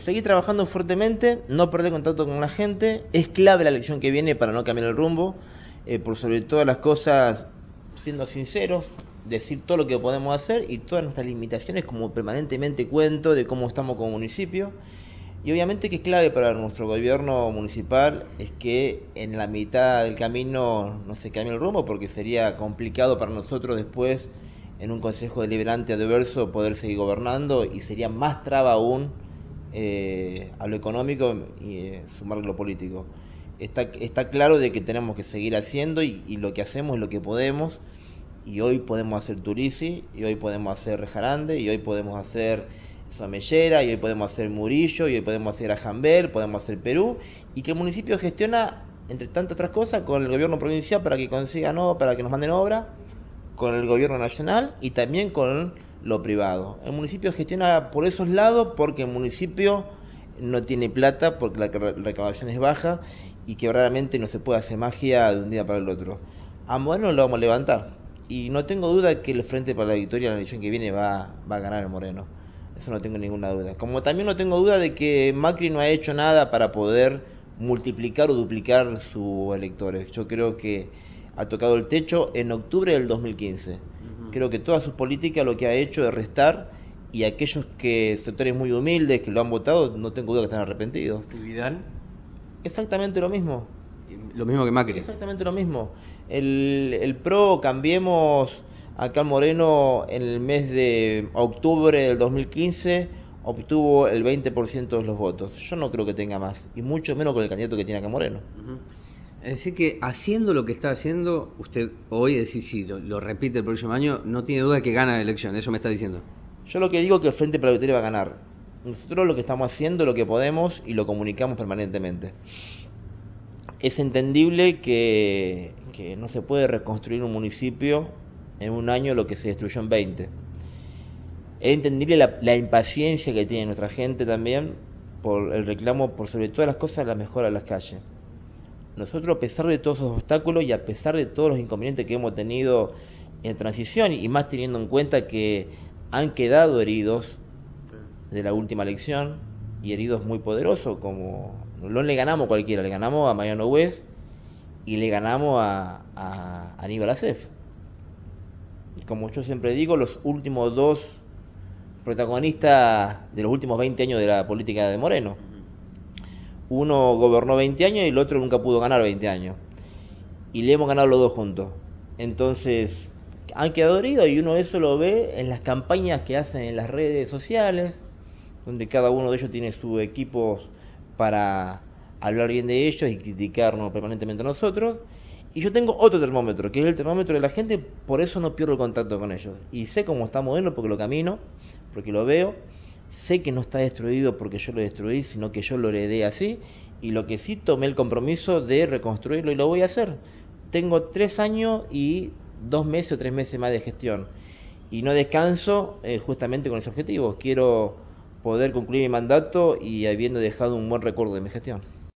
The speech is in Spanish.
seguir trabajando fuertemente, no perder contacto con la gente. Es clave la elección que viene para no cambiar el rumbo. Eh, por sobre todas las cosas, siendo sinceros, decir todo lo que podemos hacer y todas nuestras limitaciones, como permanentemente cuento de cómo estamos como municipio. Y obviamente que es clave para nuestro gobierno municipal es que en la mitad del camino no se cambie el rumbo porque sería complicado para nosotros después en un consejo deliberante adverso poder seguir gobernando y sería más traba aún eh, a lo económico y eh, sumar lo político. Está, está claro de que tenemos que seguir haciendo y, lo que hacemos es lo que podemos y hoy podemos hacer Turisi y hoy podemos hacer Rejarande y hoy podemos hacer Somellera, y hoy podemos hacer Murillo, y hoy podemos hacer Ajambel, podemos hacer Perú, y que el municipio gestiona, entre tantas otras cosas, con el gobierno provincial para que consigan no, para que nos manden obra, con el gobierno nacional y también con lo privado. El municipio gestiona por esos lados porque el municipio no tiene plata, porque la recaudación es baja y que verdaderamente no se puede hacer magia de un día para el otro. A Moreno lo vamos a levantar y no tengo duda que el Frente para la Victoria en la elección que viene va, va a ganar el Moreno. Eso no tengo ninguna duda. Como también no tengo duda de que Macri no ha hecho nada para poder multiplicar o duplicar sus electores. Yo creo que ha tocado el techo en octubre del 2015. Creo que toda su política lo que ha hecho es restar y aquellos que sectores muy humildes que lo han votado, no tengo duda que están arrepentidos. ¿Y Vidal? Exactamente lo mismo. Lo mismo que Macri. Exactamente lo mismo. El, el PRO, cambiemos Acá Moreno en el mes de octubre del 2015 obtuvo el 20% de los votos. Yo no creo que tenga más, y mucho menos con el candidato que tiene acá Moreno. Decir, que haciendo lo que está haciendo, usted hoy, decir, si lo, lo, repite el próximo año, no tiene duda que gana la elección, eso me está diciendo. Yo lo que digo es que el Frente para la Victoria va a ganar. Nosotros lo que estamos haciendo, lo que podemos y lo comunicamos permanentemente. Es entendible que, que no se puede reconstruir un municipio en un año lo que se destruyó en 20. Es entendible la, la, impaciencia que tiene nuestra gente también por el reclamo, por sobre todas las cosas, la mejora de las calles. Nosotros, a pesar de todos esos obstáculos y a pesar de todos los inconvenientes que hemos tenido en transición, y más teniendo en cuenta que han quedado heridos de la última elección, y heridos muy poderosos, como no le ganamos a cualquiera, le ganamos a Mariano West y le ganamos a, a Aníbal Acef como yo siempre digo, los últimos dos protagonistas de los últimos 20 años de la política de Moreno. Uno gobernó 20 años y el otro nunca pudo ganar 20 años. Y le hemos ganado los dos juntos. Entonces, han quedado heridos y uno eso lo ve en las campañas que hacen en las redes sociales, donde cada uno de ellos tiene su equipo para hablar bien de ellos y criticarnos permanentemente a nosotros. Y yo tengo otro termómetro, que es el termómetro de la gente, por eso no pierdo el contacto con ellos. Y sé cómo está moderno porque lo camino, porque lo veo. Sé que no está destruido porque yo lo destruí, sino que yo lo heredé así. Y lo que sí tomé el compromiso de reconstruirlo y lo voy a hacer. Tengo tres años y dos meses o tres meses más de gestión. Y no descanso eh, justamente con ese objetivo. Quiero poder concluir mi mandato y habiendo dejado un buen recuerdo de mi gestión.